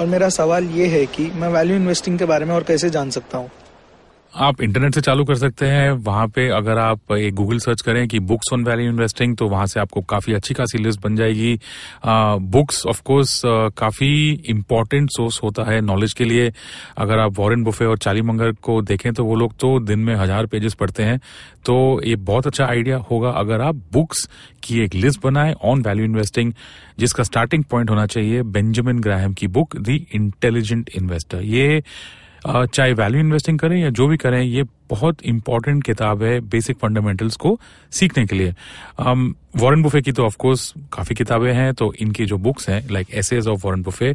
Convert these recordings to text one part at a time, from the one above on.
और मेरा सवाल ये है कि मैं वैल्यू इन्वेस्टिंग के बारे में और कैसे जान सकता हूँ? आप इंटरनेट से चालू कर सकते हैं। वहाँ पे अगर आप एक गूगल सर्च करें कि बुक्स ऑन वैल्यू इन्वेस्टिंग तो वहाँ से आपको काफ़ी अच्छी खासी लिस्ट बन जाएगी। बुक्स ऑफ़ कोर्स काफ़ी इंपॉर्टेंट सोर्स होता है नॉलेज के लिए। अगर आप वॉरेन बुफे और चाली मंगर को देखें तो वो लोग तो दिन में हज़ार पेजेस पढ़ते हैं। तो ये बहुत अच्छा आइडिया होगा अगर आप बुक्स की एक लिस्ट बनाएँ ऑन वैल्यू इन्वेस्टिंग जिसका स्टार्टिंग पॉइंट होना चाहिए बेंजामिन ग्राहम की बुक द इंटेलिजेंट इन्वेस्टर ये चाहे वैल्यू इन्वेस्टिंग करें या जो भी करें, ये बहुत इंपॉर्टेंट किताब है बेसिक फंडामेंटल्स को सीखने के लिए। वॉरेन बुफे की तो ऑफ़ कोर्स काफ़ी किताबें हैं तो इनकी जो बुक्स हैं like essays of Warren Buffett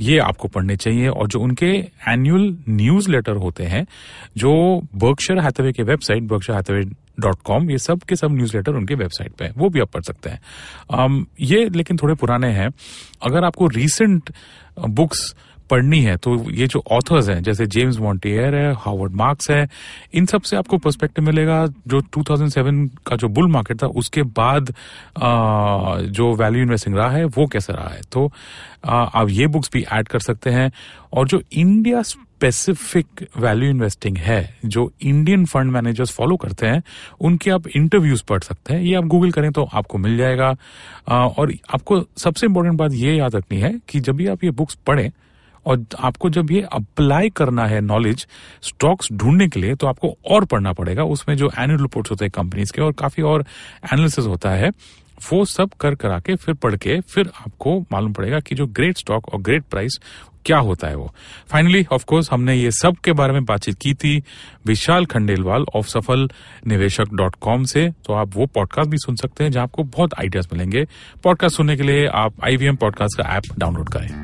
ये आपको पढ़ने चाहिए। और जो उनके एनुअल न्यूज़ लेटर होते हैं, जो बर्कशर हैथवे के website Berkshire Hathaway dot com ये सब के सब न्यूज़ लेटर उनके वेबसाइट पे है, वो भी आप पढ़ सकते हैं। ये लेकिन थोड़े पुराने हैं। अगर आपको रिसेंट बुक्स पढ़नी है तो ये जो ऑथर्स हैं जैसे जेम्स मॉन्टियर है हार्वर्ड मार्क्स है इन सबसे आपको पर्सपेक्टिव मिलेगा जो 2007 का जो बुल मार्केट था उसके बाद आ, जो वैल्यू इन्वेस्टिंग रहा है वो कैसा रहा है? तो आ, आप ये बुक्स भी ऐड कर सकते हैं और जो इंडिया स्पेसिफिक वैल्यू इन्वेस्टिंग है जो इंडियन फंड मैनेजर्स फॉलो करते हैं उनके आप इंटरव्यूज़ पढ़ सकते हैं ये आप गूगल करें तो आपको मिल जाएगा। और आपको सबसे इंपॉर्टेंट बात ये याद रखनी है कि जब भी आप ये बुक्स पढ़ें और आपको जब ये अप्लाई करना है नॉलेज स्टॉक्स ढूँढने के लिए तो आपको और पढ़ना पड़ेगा। उसमें जो एनुअल रिपोर्ट्स होते हैं कंपनीज़ के, और काफ़ी और एनालिसिस होता है। वो सब कर करा के, फिर पढ़ के, फिर आपको मालूम पड़ेगा कि जो ग्रेट स्टॉक और ग्रेट प्राइस क्या होता है वो। फाइनली ऑफकोर्स हमने ये सब के बारे में बातचीत की थी विशाल खंडेलवाल ऑफ़ सफल निवेशक डॉट कॉम से। तो आप वो पॉडकास्ट भी सुन सकते हैं, जहाँ आपको बहुत आइडियाज़ मिलेंगे। पॉडकास्ट सुनने के लिए आप आईवीएम पॉडकास्ट का ऐप डाउनलोड करें।